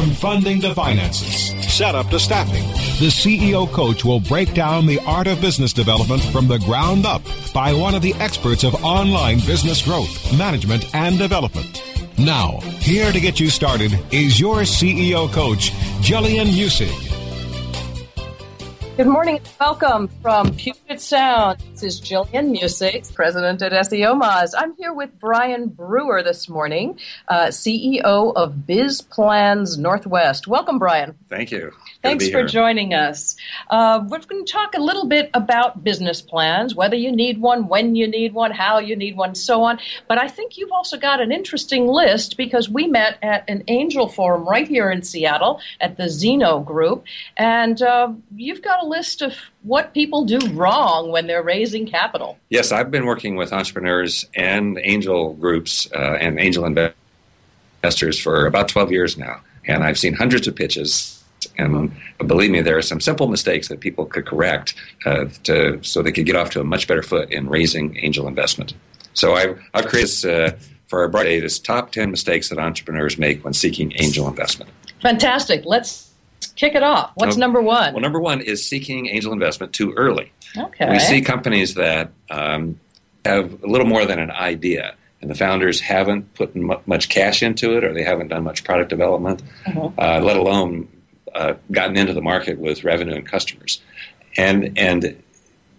From funding to finances, setup to staffing, the CEO coach will break down the art of business development from the ground up by one of the experts of online business growth, management, and development. Now, here to get you started is your CEO coach, Jillian Muessig. Good morning and welcome from Puget Sound. This is Jillian Muessig, president at SEO Moz. I'm here with Brian Brewer this morning, uh, CEO of Biz Plans Northwest. Welcome, Brian. Thank you. Thanks for here. joining us. Uh, we're going to talk a little bit about business plans, whether you need one, when you need one, how you need one, so on. But I think you've also got an interesting list because we met at an angel forum right here in Seattle at the Zeno Group, and uh, you've got a list of what people do wrong when they're raising capital. Yes, I've been working with entrepreneurs and angel groups uh, and angel investors for about 12 years now, and I've seen hundreds of pitches. And believe me, there are some simple mistakes that people could correct uh, to, so they could get off to a much better foot in raising angel investment. So I've, I've created uh, for our Friday this top 10 mistakes that entrepreneurs make when seeking angel investment. Fantastic. Let's kick it off. What's number one? Well, number one is seeking angel investment too early. Okay. We see companies that um, have a little more than an idea, and the founders haven't put mu- much cash into it, or they haven't done much product development, Mhm. uh, let alone uh, gotten into the market with revenue and customers. And and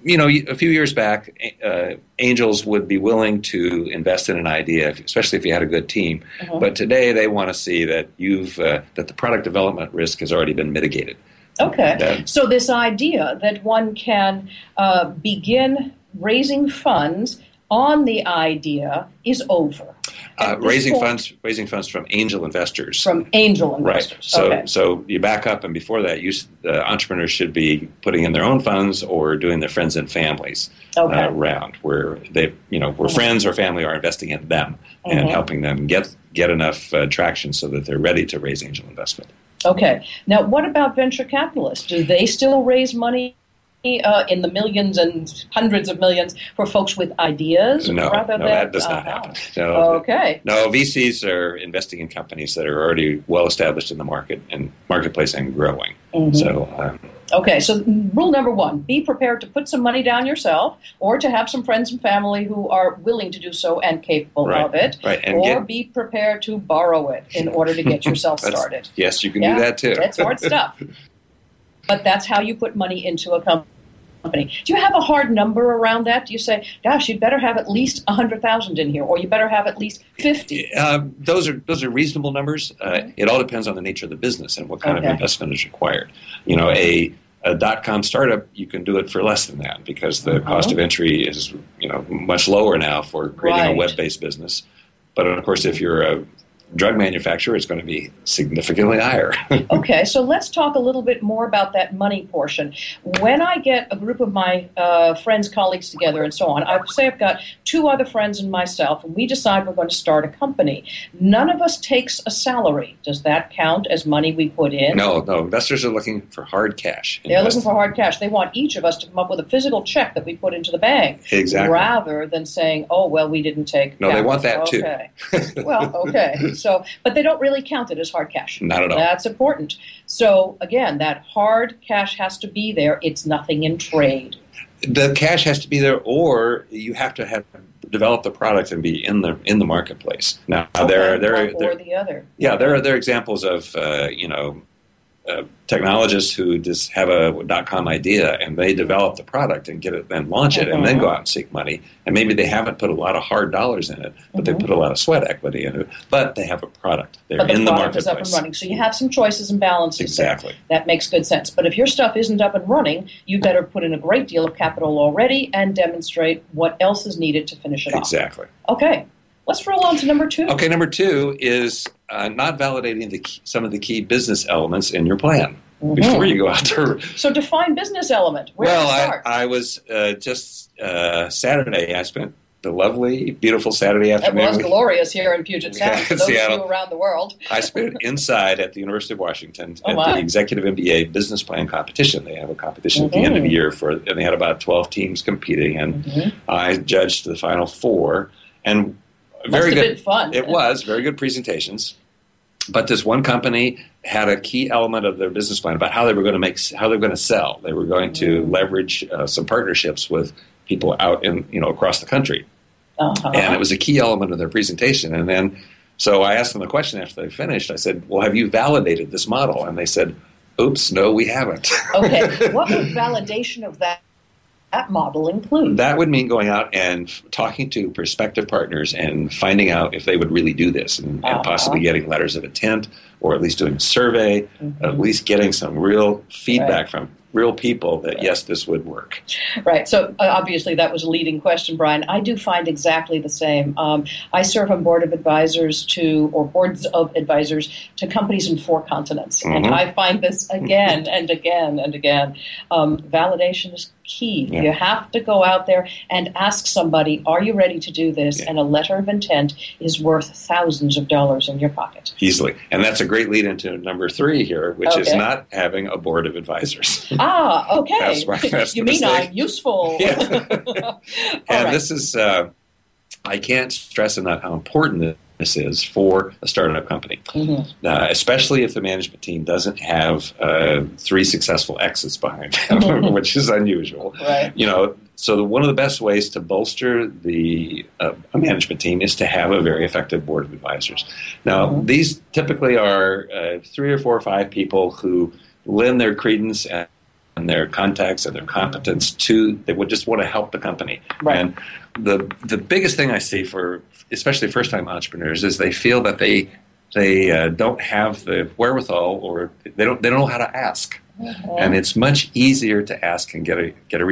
you know, a few years back, uh, angels would be willing to invest in an idea, especially if you had a good team. Mhm. But today, they want to see that you've uh, that the product development risk has already been mitigated. Okay. That- So this idea that one can uh, begin raising funds on the idea is over. Uh, raising point- funds, raising funds from angel investors. from angel investors, Right. So, okay. so you back up, and before that, you, uh, entrepreneurs should be putting in their own funds or doing their friends and families Okay. uh, round, where they, you know, where Mhm. friends or family are investing in them and Mhm. helping them get get enough uh, traction so that they're ready to raise angel investment. Okay. Now, what about venture capitalists? Do they still raise money uh, in the millions and hundreds of millions for folks with ideas No, rather no, than that does not uh-huh. happen. No, Okay. no, VCs are investing in companies that are already well established in the market and marketplace and growing. Mhm. So, um, Okay, so rule number one be prepared to put some money down yourself or to have some friends and family who are willing to do so and capable Right, of it. right, and or get- be prepared to borrow it in order to get yourself started. yes, you can Yeah, do that too. That's hard stuff. But that's how you put money into a company. Company. Do you have a hard number around that? Do you say, "Gosh, you'd better have at least a hundred thousand in here, or you better have at least 50? Uh, those are those are reasonable numbers. Uh, it all depends on the nature of the business and what kind Okay. of investment is required. You know, a a dot com startup, you can do it for less than that because the cost of entry is you know much lower now for creating a web based business. But of course, if you're a drug manufacturer, it's going to be significantly higher. Okay, so let's talk a little bit more about that money portion. When I get a group of my uh, friends, colleagues together, and so on, I say I've got two other friends and myself, and we decide we're going to start a company. None of us takes a salary. Does that count as money we put in? no, no, investors are looking for hard cash. They're looking for hard cash. They want each of us to come up with a physical check that we put into the bank, Exactly. rather than saying, "Oh, well, we didn't take." No, they want that too. Okay. well, okay. So, but they don't really count it as hard cash. Not at all. That's important. So, again, that hard cash has to be there. It's nothing in trade. the cash has to be there, or you have to have develop the product and be in the in the marketplace. Now there are there are, there or the other. Yeah, there are there are examples of uh, you know uh, technologists who just have a dot com idea and they develop the product and get it and launch it and then Uh-huh. go out and seek money and maybe they haven't put a lot of hard dollars in it but they Mhm. put a lot of sweat equity in it but they have a product they're But the in the product is marketplace up and running. So you have some choices and balances. there. exactly That makes good sense. But if your stuff isn't up and running, you better put in a great deal of capital already and demonstrate what else is needed to finish it off. exactly. Okay. Let's roll on to number two. okay number two is uh, not validating the key, some of the key business elements in your plan Mhm. before you go out to So define business element. Where well, do you start? I, I was uh, just uh, Saturday. I spent the lovely, beautiful Saturday afternoon. it was glorious here in Puget Sound. Yeah, those Seattle. of you around the world. I spent it inside at the University of Washington Oh, at my. the Executive MBA Business Plan Competition. They have a competition at the end of the Mhm. year for, and they had about twelve teams competing, and Mhm. I judged the final four, and very good. fun. It was very good presentations. But this one company had a key element of their business plan about how they were going to make, how they were going to sell. They were going to Mm. leverage uh, some partnerships with people out in, you know, across the country, Uh-huh. and it was a key element of their presentation. And then, so I asked them a question after they finished. I said, "Well, have you validated this model?" And they said, "Oops, no, we haven't." okay. What would validation of that, that model include? That would mean going out and f- talking to prospective partners and finding out if they would really do this and, and Uh-huh. possibly getting letters of intent or at least doing a survey, Mhm. at least getting some real feedback Right. from real people that yes, this would work. Right. So uh, obviously that was a leading question, Brian. I do find exactly the same. Um, I serve on board of advisors to, or boards of advisors to companies in four continents, and Mhm. I find this again and again and again. Um, validation is key. Yeah. You have to go out there and ask somebody, "Are you ready to do this?" Yeah. And a letter of intent is worth thousands of dollars in your pocket. Easily. And that's a great lead into number three here, which is not having a board of advisors. Ah, okay. That's. That's you mean mistake. I'm useful? Yeah. And right. this is, uh, I can't stress enough how important this is for a startup company, Mhm. uh, especially if the management team doesn't have uh, three successful exits behind them, which is unusual. Right. You know, so the, one of the best ways to bolster the uh, a management team is to have a very effective board of advisors. Now, Mhm. these typically are uh, three or four or five people who lend their credence and and their contacts and their competence to they would just want to help the company. Right. and the the biggest thing i see for especially first time entrepreneurs is they feel that they they uh, don't have the wherewithal or they don't they don't know how to ask. And it's much easier to ask and get a get a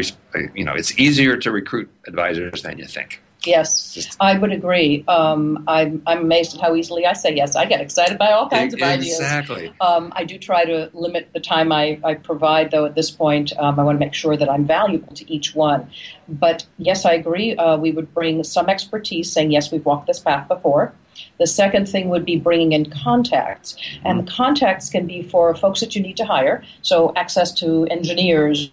you know it's easier to recruit advisors than you think Yes, Just- I would agree. Um, I'm, I'm amazed at how easily I say yes. I get excited by all kinds of ideas. exactly Um, I do try to limit the time I, I provide, though, at this point. Um, I want to make sure that I'm valuable to each one. But yes, I agree. Uh, we would bring some expertise, saying, yes, we've walked this path before. The second thing would be bringing in contacts. And the contacts can be for folks that you need to hire, so access to engineers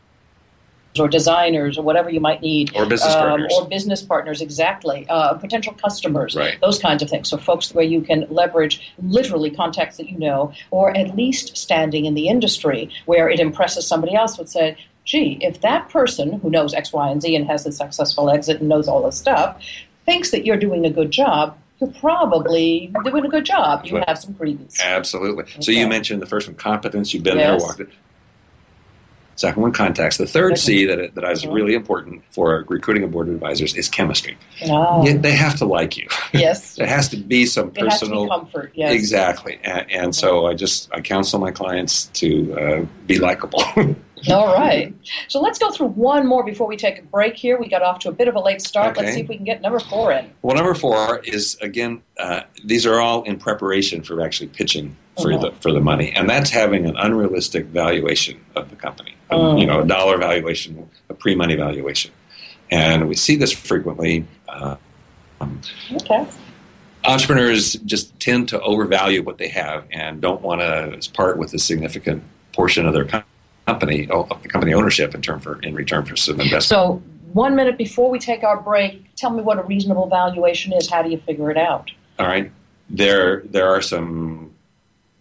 or designers or whatever you might need. or business Um, partners or business partners, exactly. Uh, potential customers, Right. those kinds of things. So, folks where you can leverage literally contacts that you know, or at least standing in the industry where it impresses somebody else would say, gee, if that person who knows X, Y, and Z and has a successful exit and knows all this stuff thinks that you're doing a good job, you're probably doing a good job. You have some credence. absolutely so you mentioned the first one competence you've been Yes. there walked it Second one, contacts. The third C that, that is really important for recruiting a board of advisors is chemistry. Oh. They have to like you. Yes. There has to be some It has to personal be comfort. Yes. Exactly, and, and so I just I counsel my clients to uh, be likable. All right. So let's go through one more before we take a break here. We got off to a bit of a late start. Let's see if we can get number four in. well, number four is again uh, these are all in preparation for actually pitching for the for the money, and that's having an unrealistic valuation of the company. Um, Mm. You know, a dollar valuation, a pre-money valuation, and we see this frequently. Uh, um, Okay. entrepreneurs just tend to overvalue what they have and don't want to part with a significant portion of their company, of the company ownership in term for in return for some investment. So one minute before we take our break, tell me what a reasonable valuation is. How do you figure it out? All right, there there are some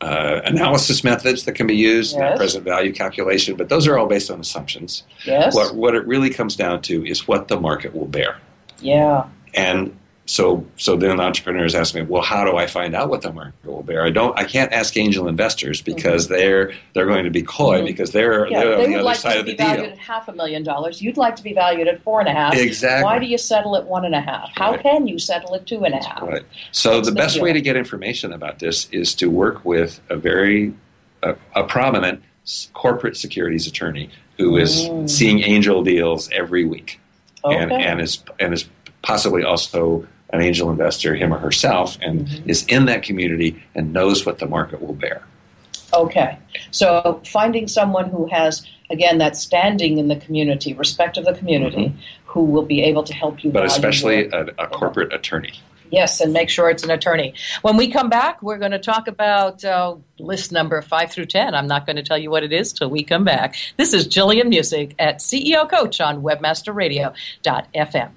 uh, analysis methods that can be used, Yes. present value calculation, but those are all based on assumptions. Yes. What what it really comes down to is what the market will bear, Yeah. and so so then entrepreneurs ask me, well, how do I find out what the market will bear? I don't, I can't ask angel investors because they're they're going to be coy Mhm. because they're Yeah. they're on They the would other like side to of the be valued at half a million dollars. You'd like to be valued at four and a half. Exactly. Why do you settle at one and a half? How Right. can you settle at two and a half? Right. So the the best deal? way to get information about this is to work with a very a, a prominent corporate securities attorney who is Mm. seeing angel deals every week Okay. and and is and is possibly also an angel investor, him or herself, and Mhm. is in that community and knows what the market will bear. Okay. So finding someone who has, again, that standing in the community, respect of the community, who will be able to help you. Mm-hmm. But especially a, a corporate attorney. Yes, and make sure it's an attorney. When we come back, we're going to talk about uh, list number five through 10. I'm not going to tell you what it is till we come back. This is Jillian Muessig at CEO Coach on WebmasterRadio.fm.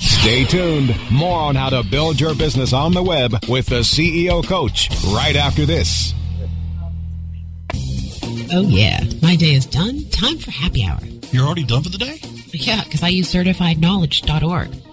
Stay tuned. More on how to build your business on the web with the CEO Coach right after this. Oh, yeah. My day is done. Time for happy hour. You're already done for the day? Yeah, because I use certifiedknowledge.org.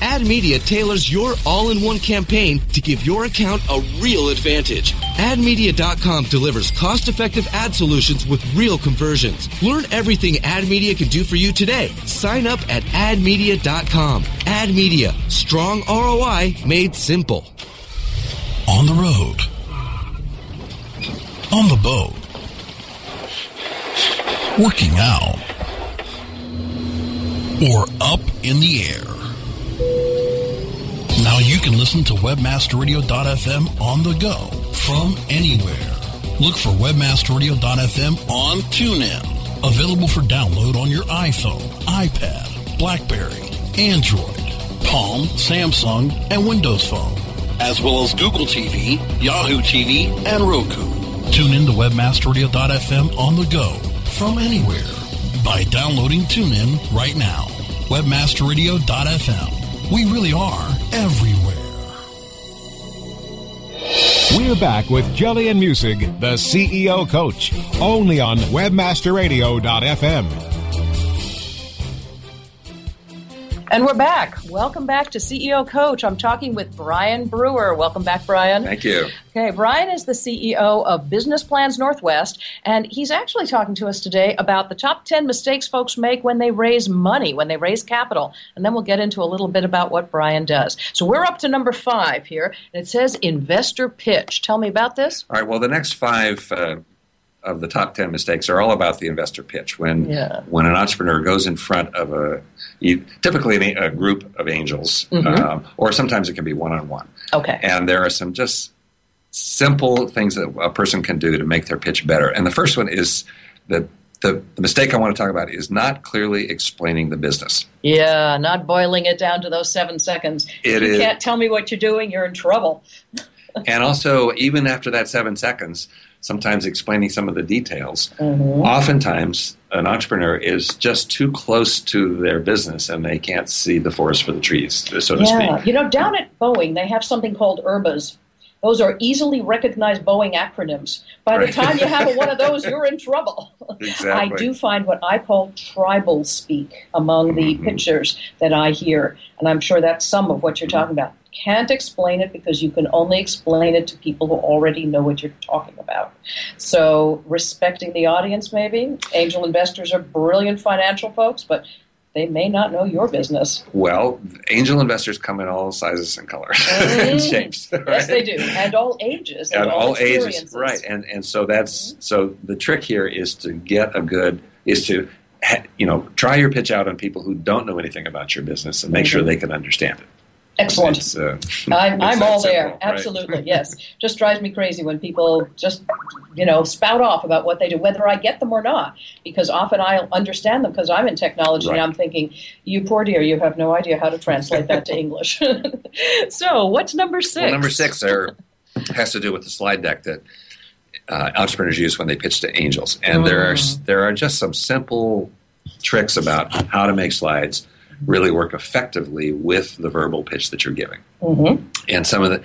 AdMedia tailors your all-in-one campaign to give your account a real advantage. AdMedia.com delivers cost-effective ad solutions with real conversions. Learn everything AdMedia can do for you today. Sign up at AdMedia.com. AdMedia, strong ROI made simple. On the road. On the boat. Working out. Or up in the air. Now you can listen to WebmasterRadio.fm on the go from anywhere. Look for WebmasterRadio.fm on TuneIn. Available for download on your iPhone, iPad, Blackberry, Android, Palm, Samsung, and Windows Phone, as well as Google TV, Yahoo TV, and Roku. Tune in to WebmasterRadio.fm on the go from anywhere by downloading TuneIn right now. WebmasterRadio.fm. We really are everywhere. We're back with Jillian Muessig, the CEO Coach, only on WebmasterRadio.fm. And we're back. Welcome back to CEO Coach. I'm talking with Brian Brewer. Welcome back, Brian. Thank you. Okay, Brian is the CEO of Business Plans Northwest, and he's actually talking to us today about the top 10 mistakes folks make when they raise money, when they raise capital. And then we'll get into a little bit about what Brian does. So we're up to number five here, and it says investor pitch. Tell me about this. All right, well, the next five uh, of the top 10 mistakes are all about the investor pitch. When, Yeah. when an entrepreneur goes in front of a, typically a, group of angels, Mhm. um, or sometimes it can be one on one. Okay. And there are some just simple things that a person can do to make their pitch better. And the first one is the, the, the mistake I want to talk about is not clearly explaining the business. Yeah, not boiling it down to those seven seconds. It you is- can't tell me what you're doing, you're in trouble. and also, even after that seven seconds, sometimes explaining some of the details. Mhm. Oftentimes, an entrepreneur is just too close to their business and they can't see the forest for the trees, so to yeah, speak. you know, down at Boeing, they have something called ERBAs. Those are easily recognized Boeing acronyms. By the time you have one of those, you're in trouble. Exactly. I do find what I call tribal speak among the Mm-hmm. pitchers that I hear, and I'm sure that's some of what you're talking about. Can't explain it because you can only explain it to people who already know what you're talking about. So, respecting the audience, maybe. Angel investors are brilliant financial folks, but they may not know your business. Well, angel investors come in all sizes and colors and shapes. Yes, they do, and all ages, and, and all ages, right? And and so that's so the trick here is to get a good is to you know try your pitch out on people who don't know anything about your business and make sure Mhm. they can understand it. Excellent. Uh, I'm, I'm all simple, there. right? Absolutely, yes. Just drives me crazy when people just, you know, spout off about what they do, whether I get them or not. Because often I'll understand them because I'm in technology Right. and I'm thinking, you poor dear, you have no idea how to translate that to English. so, what's number six? Well, number six are, has to do with the slide deck that uh, entrepreneurs use when they pitch to angels, and there are Mm. there are just some simple tricks about how to make slides really work effectively with the verbal pitch that you're giving. Mhm. And some of the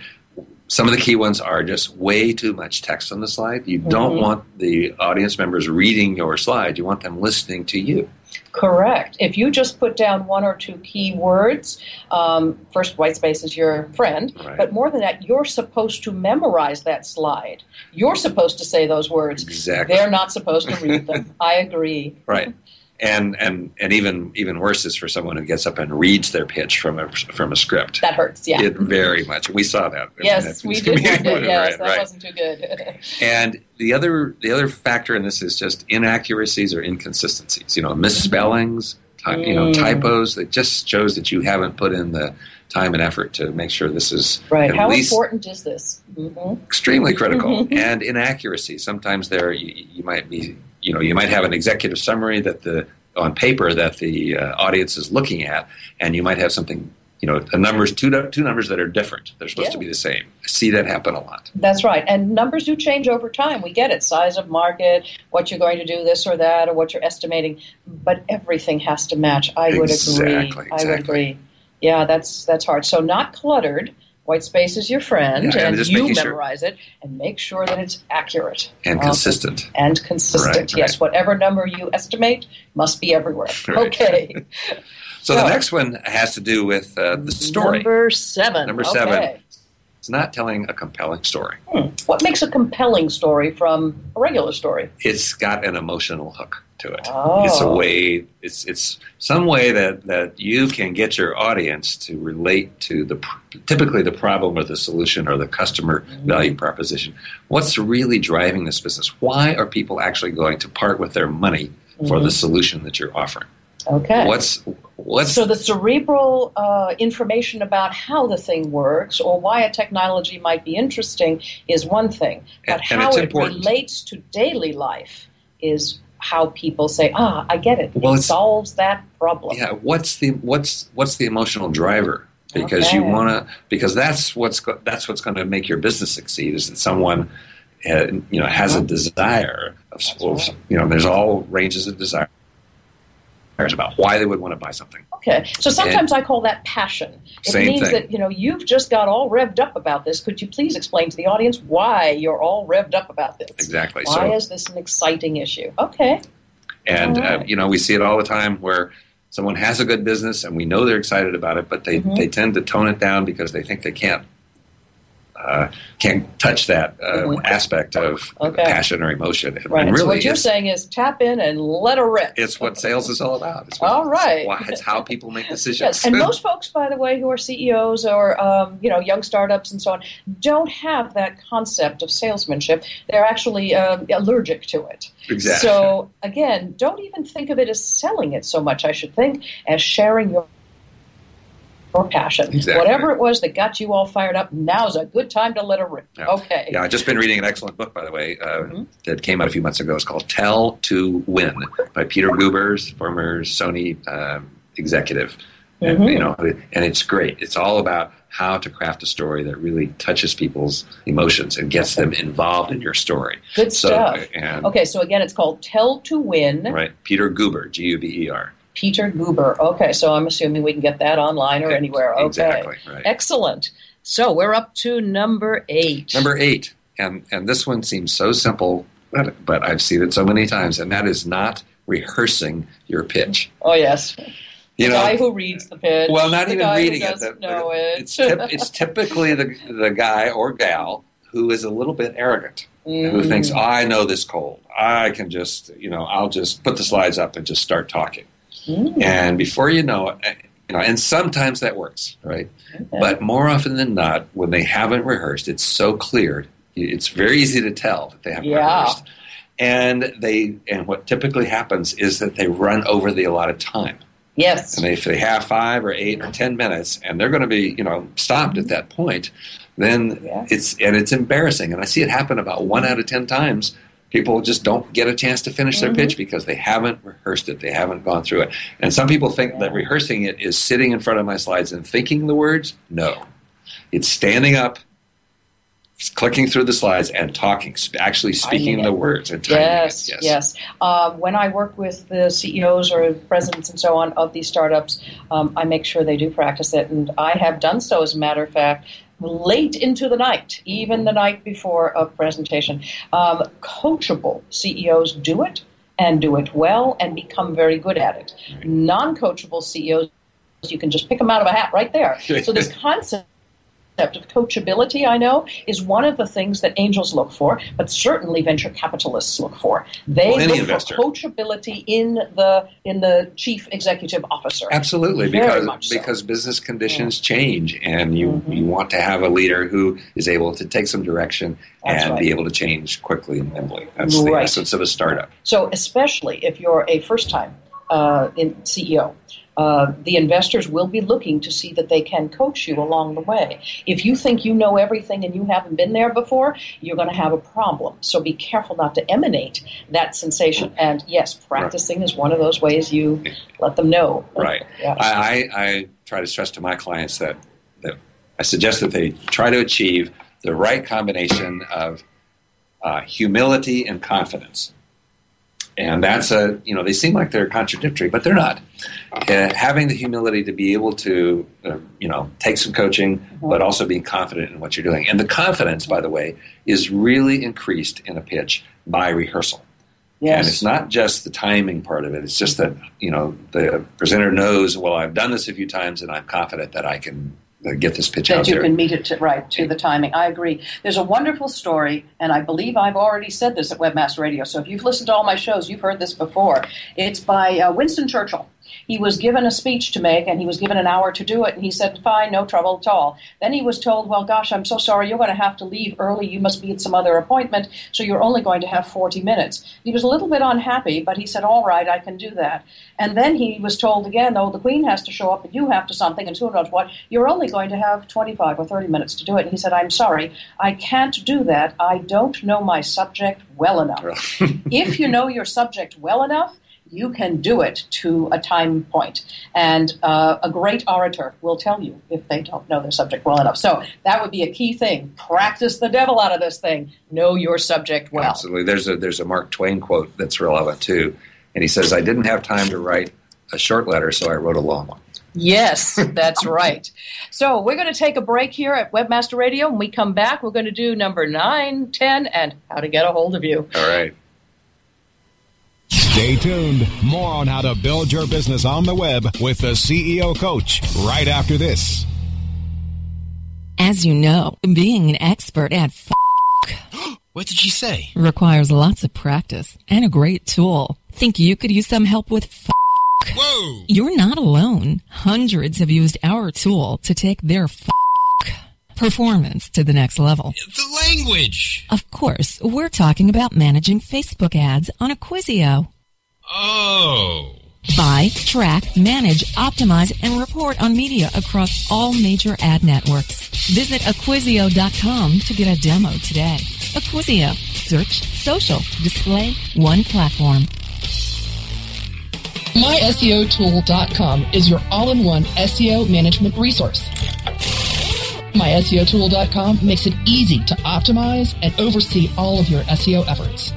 some of the key ones are just way too much text on the slide. You don't Mhm. want the audience members reading your slide. You want them listening to you. Correct. If you just put down one or two key words, um, first, white space is your friend, Right. but more than that, you're supposed to memorize that slide. You're supposed to say those words. Exactly. They're not supposed to read them. I agree. Right. And and and even even worse is for someone who gets up and reads their pitch from a from a script. That hurts, yeah. It very much. We saw that. yes, we did. Right, one day, yes, that right. wasn't too good. And the other the other factor in this is just inaccuracies or inconsistencies. You know, misspellings, ty- you know, Mm. typos. That just shows that you haven't put in the time and effort to make sure this is right. How important is this? hmm extremely critical. And inaccuracy. Sometimes there you, you might be you know you might have an executive summary that the on paper that the uh, audience is looking at, and you might have something. You know, the numbers two two numbers that are different. They're supposed to be the same. I see that happen a lot. That's right. And numbers do change over time. We get it. Size of market, what you're going to do, this or that, or what you're estimating. But everything has to match. I would agree. Exactly, I would agree. Yeah, that's that's hard. So not cluttered. White space is your friend, Yeah, and and you making sure- memorize it, and make sure that it's accurate And Awesome. consistent. and consistent. Right, Yes, right. whatever number you estimate must be everywhere. Right. Okay. So the next one has to do with uh, the story. Number seven. Number seven. Okay. It's not telling a compelling story. Hmm. What makes a compelling story from a regular story? It's got an emotional hook to it. Oh. It's a way. It's it's some way that that you can get your audience to relate to the typically the problem or the solution or the customer Mm-hmm. value proposition. What's really driving this business? Why are people actually going to part with their money for the Mhm. solution that you're offering? Okay. What's what's So the cerebral uh, information about how the thing works or why a technology might be interesting is one thing, but And- and how it important. relates to daily life is how people say, "Ah, I get it. Well, it solves that problem." yeah what's the what's what's the emotional driver because you want to because that's what's that's what's going to make your business succeed is that someone uh, you know has a desire of, right. you know there's all ranges of desires about why they would want to buy something Okay. So sometimes I call that passion. It means thing. that, you know, you've just got all revved up about this. Could you please explain to the audience why you're all revved up about this? exactly Why so is this an exciting issue? Okay. and uh, you know we see it all the time where someone has a good business and we know they're excited about it, but they, Mhm. they tend to tone it down because they think they can't uh, can't touch that uh, aspect of Okay. passion or emotion. And, Right. and so what you're saying is tap in and let her rip. it's what sales is all about. It's what, All right. It's, why- it's how people make decisions. Yes, and most folks, by the way, who are CEOs or um, you know young startups and so on, don't have that concept of salesmanship. They're actually um, allergic to it. Exactly. So again, don't even think of it as selling it so much. I should think as sharing your your passion. Exactly. Whatever it was that got you all fired up, now's a good time to let it rip. Yeah. Okay. Yeah, I've just been reading an excellent book, by the way, uh, Mm-hmm. that came out a few months ago. It's called Tell to Win by Peter Gubers, former Sony um, executive. And, Mhm. you know, and it's great. It's all about how to craft a story that really touches people's emotions and gets them involved in your story. Good So, stuff. and Okay, so again, it's called Tell to Win. right, Peter Guber, G U B E R. Peter Guber. Okay, so I'm assuming we can get that online or anywhere. Okay. Exactly, right. Excellent. So we're up to number eight. Number eight, and and this one seems so simple, but, but I've seen it so many times, and that is not rehearsing your pitch. Oh yes. You the know, guy who reads the pitch. Well, not even who reading it. The- know it. It's, typ- it's typically the, the guy or gal who is a little bit arrogant, who Mm. thinks, oh, I know this cold. I can just, you know, I'll just put the slides up and just start talking. Mm. And before you know it, you know, and sometimes that works, right? But more often than not, when they haven't rehearsed, it's so clear. It's very easy to tell that they haven't Yeah. rehearsed. And they and what typically happens is that they run over the allotted time. Yes. And if they have five or eight or ten minutes, and they're going to be, you know, stopped at that point, then it's and it's embarrassing. And I see it happen about one out of ten times. People just don't get a chance to finish their Mhm. pitch because they haven't rehearsed it. They haven't gone through it. And some people think that rehearsing it is sitting in front of my slides and thinking the words. No, it's standing up, clicking through the slides, and talking, sp- actually speaking the words and Yes, it. yes. Um, when I work with the CEOs or presidents and so on of these startups, um, I make sure they do practice it, and I have done so. As a matter of fact, late into the night, even the night before a presentation. Um, coachable CEOs do it and do it well and become very good at it. Non-coachable CEOs, you can just pick them out of a hat right there. So this concept of coachability, I know, is one of the things that angels look for, but certainly venture capitalists look for. They Well, look investor. for coachability in the in the chief executive officer. Absolutely, Very because so. because business conditions change, and you you want to have a leader who is able to take some direction That's and right. be able to change quickly and nimbly. That's the essence of a startup. So, especially if you're a first time uh, in CEO, uh, the investors will be looking to see that they can coach you along the way. If you think you know everything and you haven't been there before, you're going to have a problem. So, be careful not to emanate that sensation. And yes, practicing is one of those ways you let them know. Right. Yes. I, I, I try to stress to my clients that that I suggest that they try to achieve the right combination of uh, humility and confidence. And that's a, you know, they seem like they're contradictory, but they're not. Uh, having the humility to be able to, uh, you know, take some coaching, but also being confident in what you're doing. And the confidence, by the way, is really increased in a pitch by rehearsal. Yes. And it's not just the timing part of it. It's just that, you know, the presenter knows, well, I've done this a few times and I'm confident that I can get this pitch out that you there. can meet it to, right to the timing. I agree. There's a wonderful story, and I believe I've already said this at Webmaster Radio. So if you've listened to all my shows, you've heard this before. It's by uh, Winston Churchill. He was given a speech to make, and he was given an hour to do it, and he said, "Fine, no trouble at all." Then he was told, "Well, gosh, I'm so sorry. You're going to have to leave early. You must be at some other appointment, so you're only going to have 40 minutes." He was a little bit unhappy, but he said, "All right, I can do that." And then he was told again, "Oh, the Queen has to show up, and you have to something, and who knows what. You're only going to have 25 or 30 minutes to do it." And he said, "I'm sorry, I can't do that. I don't know my subject well enough. if you know your subject well enough." You can do it to a time point, and uh, a great orator will tell you if they don't know their subject well enough. So that would be a key thing. Practice the devil out of this thing. Know your subject well. Absolutely. There's a there's a Mark Twain quote that's relevant too, and he says, "I didn't have time to write a short letter, so I wrote a long one." Yes, that's right. So we're going to take a break here at Webmaster Radio. When we come back, we're going to do number nine, ten, and how to get a hold of you. All right. Stay tuned. More on how to build your business on the web with the CEO Coach right after this. As you know, being an expert at f- What did she say? requires lots of practice and a great tool. Think you could use some help with f- Whoa! You're not alone. Hundreds have used our tool to take their f- performance to the next level. The language! Of course, we're talking about managing Facebook ads on Acquisio. Oh. Buy, track, manage, optimize, and report on media across all major ad networks. Visit Acquisio.com to get a demo today. Acquisio. Search, social, display, one platform. MySEOtool.com is your all-in-one SEO management resource. MySEOtool.com makes it easy to optimize and oversee all of your SEO efforts.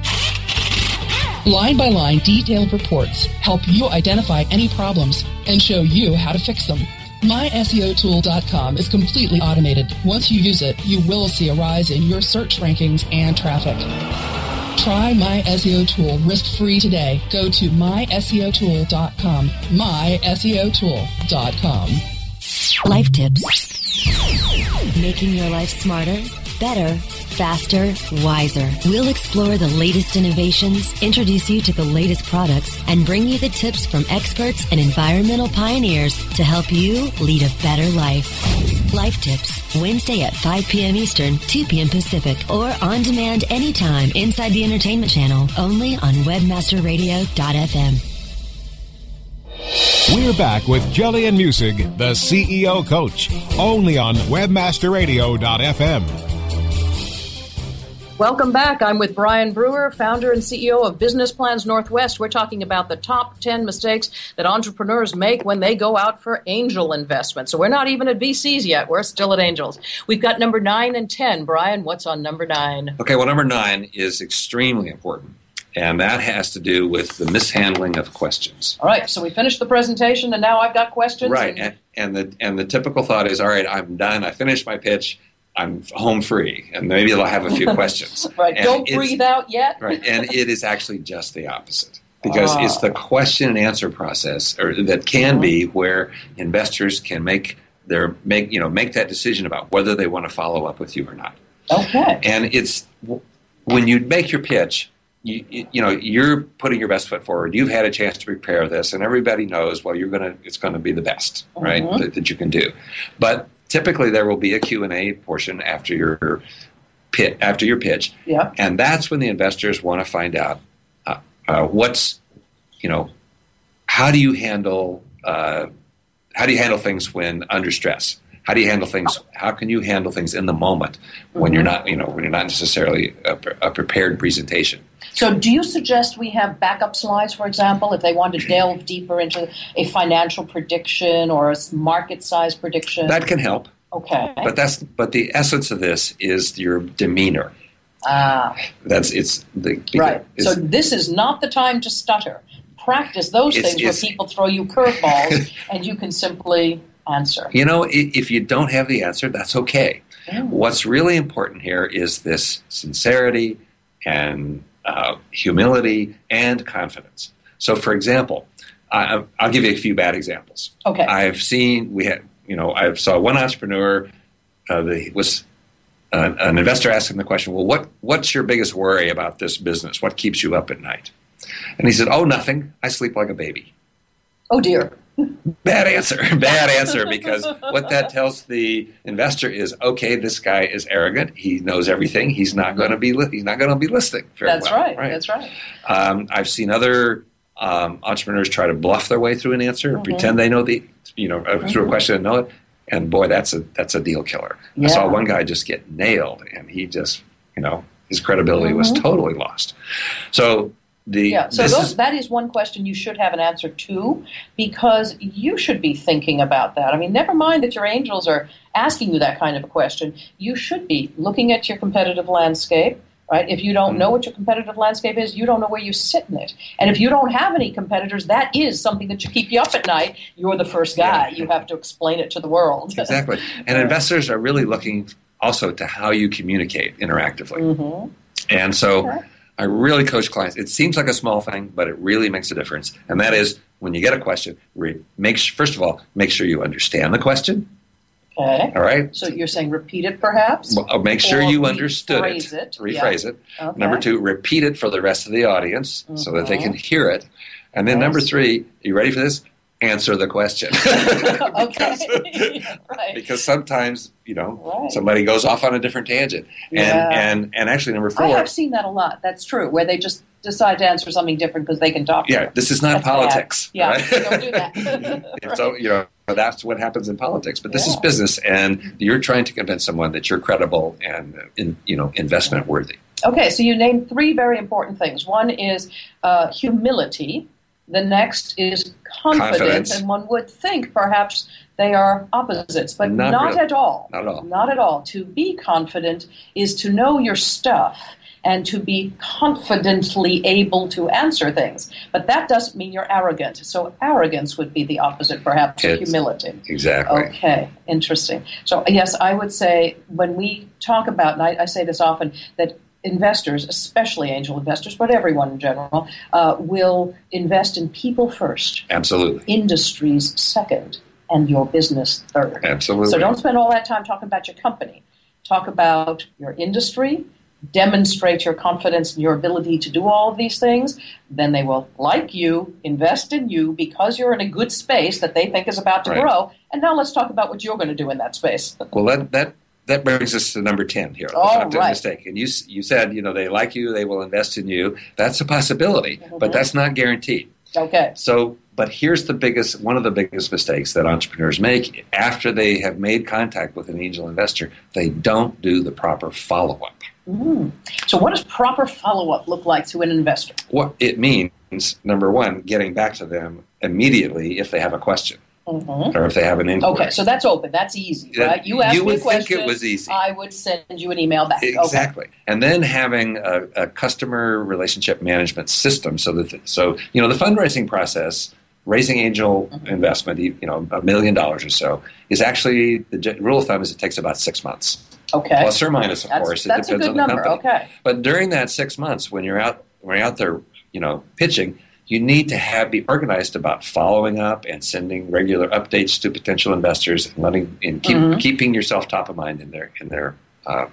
Line by line detailed reports help you identify any problems and show you how to fix them. MySEOtool.com is completely automated. Once you use it, you will see a rise in your search rankings and traffic. Try My SEO Tool risk-free today. Go to myseotool.com. myseotool.com. Life tips. Making your life smarter, better, faster, wiser. We'll explore the latest innovations, introduce you to the latest products, and bring you the tips from experts and environmental pioneers to help you lead a better life. Life Tips, Wednesday at 5 p.m. Eastern, 2 p.m. Pacific, or on demand anytime inside the entertainment channel, only on webmasterradio.fm. We're back with Jillian Muessig, the CEO Coach, only on WebmasterRadio.fm. Welcome back. I'm with Brian Brewer, founder and CEO of Business Plans Northwest. We're talking about the top 10 mistakes that entrepreneurs make when they go out for angel investment. So we're not even at VCs yet. We're still at angels. We've got number 9 and 10. Brian, what's on number 9? Okay, well, number nine is extremely important, and that has to do with the mishandling of questions. All right, so we finished the presentation and now I've got questions. Right, and- and, and the and the typical thought is, all right, I'm done. I finished my pitch. I'm home free, and maybe they'll have a few questions. right, And don't breathe out yet. Right, and it is actually just the opposite because Ah. it's the question and answer process, or that can be where investors can make their make you know make that decision about whether they want to follow up with you or not. Okay. And it's when you make your pitch, you, you know you're putting your best foot forward. You've had a chance to prepare this, and everybody knows well you're gonna it's going to be the best right Mhm. that, that you can do. But typically there will be a Q and A portion after your pit after your pitch, Yeah. and that's when the investors want to find out uh, uh, what's you know how do you handle uh, how do you handle things when under stress how do you handle things how can you handle things in the moment when you're not you know when you're not necessarily a, a prepared presentation So, do you suggest we have backup slides, for example, if they want to delve deeper into a financial prediction or a market size prediction? that can help okay. but that's but the essence of this is your demeanor ah, that's it's the right. it's- So, this is not the time to stutter. Practice those It's- things where people throw you curveballs and you can simply answer. You know, if you don't have the answer, that's okay. Mm. What's really important here is this sincerity and uh, humility and confidence. So, for example, I, I'll give you a few bad examples. Okay. I've seen we had, you know, I saw one entrepreneur. Uh, the, was uh, an investor asked him the question, "Well, what what's your biggest worry about this business? What keeps you up at night?" And he said, "Oh, nothing. I sleep like a baby." Oh dear. Bad answer. Bad answer because what that tells the investor is okay, this guy is arrogant. He knows everything. He's not going to be li- he's not going to be listening very That's well. right. That's right. Um, I've seen other um, entrepreneurs try to bluff their way through an answer, Mhm. pretend they know the you know uh, through a Mhm. question and know it, and boy, that's a that's a deal killer. I saw one guy just get nailed, and he just you know his credibility was Mhm. totally lost. So the Yeah, so those, is- that is one question you should have an answer to because you should be thinking about that. I mean, never mind that your angels are asking you that kind of a question. You should be looking at your competitive landscape, right? If you don't know what your competitive landscape is, you don't know where you sit in it. And if you don't have any competitors, that is something that should keep you up at night. You're the first guy. You have to explain it to the world. exactly. And investors are really looking also to how you communicate interactively. hmm And so, Okay. I really coach clients. It seems like a small thing, but it really makes a difference. And that is when you get a question, re- make first of all make sure you understand the question. Okay. All right. So you're saying repeat it, perhaps? Well, uh, make sure you understood rephrase it. it. Rephrase Yeah. it. Okay. Number two, repeat it for the rest of the audience so that they Mhm. can hear it. And then number three, you ready for this? Answer the question. okay. right. because sometimes you know Right. somebody goes off on a different tangent. And Yeah. and and actually number four. I have seen that a lot. That's true. Where they just decide to answer something different because they can talk. yeah, this is not That's politics. Yeah, right? don't do that. So you know that's what happens in politics. But this is business, and you're trying to convince someone that you're credible and in, you know investment worthy. Okay, so you named three very important things. One is uh, humility. The next is confidence, Confidence. and one would think perhaps they are opposites, but Not not, really. at all. Not at all. Not at all. To be confident is to know your stuff and to be confidently able to answer things. But that doesn't mean you're arrogant. So arrogance would be the opposite, perhaps, of humility. Exactly. Okay, interesting. So, yes, I would say when we talk about, and I, I say this often, that investors, especially angel investors, but everyone in general, uh, will invest in people first, Absolutely. industries second, and your business third. Absolutely. So don't spend all that time talking about your company. Talk about your industry, demonstrate your confidence in your ability to do all of these things. Then they will like you, invest in you because you're in a good space that they think is about to Right. grow. And now let's talk about what you're going to do in that space. Well, that that that brings us to number ten here. All Not right. mistake. And you you said you know they like you, they will invest in you. That's a possibility, Mm-hmm. but that's not guaranteed. Okay. So, but here's the biggest one of the biggest mistakes that entrepreneurs make after they have made contact with an angel investor. They don't do the proper follow up. Mm. So, what does proper follow up look like to an investor? What it means, number one, getting back to them immediately if they have a question Mhm. or if they have an inquiry. Okay, so that's open. That's easy, right? You ask you me a think question. it was easy. I would send you an email back. Okay. Exactly, and then having a, a customer relationship management system, so that so you know the fundraising process, raising angel Mm-hmm. investment, you know, a million dollars or so, is actually the rule of thumb is it takes about six months, Okay. plus or minus, of That's- course. It that's a depends good on the number, company. okay. But during that six months, when you're out when you're out there, you know, pitching. You need to have be organized about following up and sending regular updates to potential investors and letting and keep, Mhm. keeping yourself top of mind in their in their uh,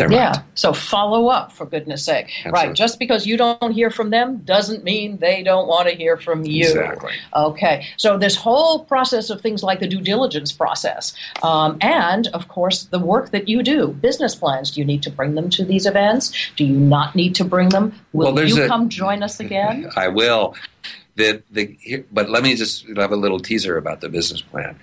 their yeah. mind. So follow up for goodness sake. Absolutely. Right. Just because you don't hear from them doesn't mean they don't want to hear from you. Exactly. Okay. So this whole process of things like the due diligence process, um, and of course the work that you do, business plans. Do you need to bring them to these events? Do you not need to bring them? Will Well, you a- come join us again? I will. The, the, but let me just have a little teaser about the business plan.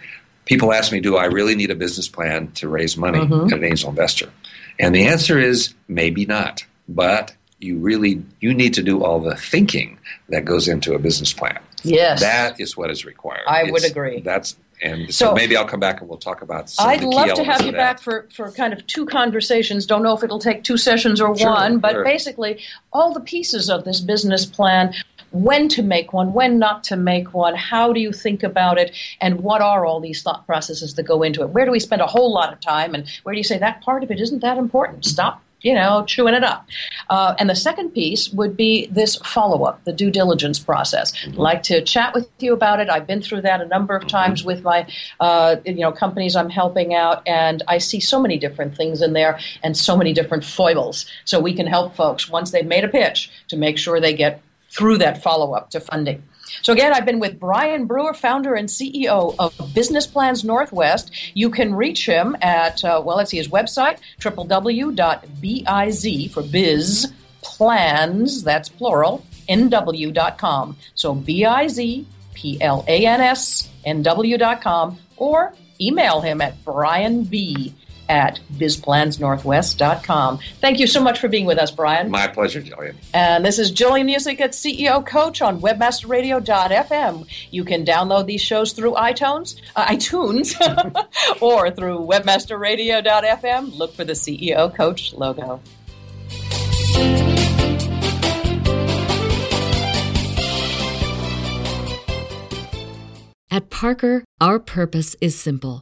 People ask me, do I really need a business plan to raise money Mhm. at an angel investor? And the answer is maybe not. But you really you need to do all the thinking that goes into a business plan. Yes. That is what is required. I would agree. That's and so, So- maybe I'll come back and we'll talk about. Some I'd of the key love to have you back for, for kind of two conversations. Don't know if it'll take two sessions or Sure, one, but sure. basically, all the pieces of this business plan when to make one, when not to make one, how do you think about it, and what are all these thought processes that go into it? Where do we spend a whole lot of time, and where do you say that part of it isn't that important? Stop. You know, chewing it up. Uh, and the second piece would be this follow up, the due diligence process. Mm-hmm. Like to chat with you about it. I've been through that a number of times with my, uh, you know, companies I'm helping out, and I see so many different things in there and so many different foibles. So we can help folks once they've made a pitch to make sure they get through that follow up to funding. So again, I've been with Brian Brewer, founder and CEO of Business Plans Northwest. You can reach him at uh, well, let's see his website www.biz for biz plans that's plural nw.com. So b i z p l a n s n w.com or email him at brian b at bizplansnorthwest.com. Thank you so much for being with us, Brian. My pleasure, Jillian. And this is Jillian Muessig at CEO Coach on webmasterradio.fm. You can download these shows through iTunes, uh, iTunes, or through webmasterradio.fm. Look for the CEO Coach logo. At Parker, our purpose is simple.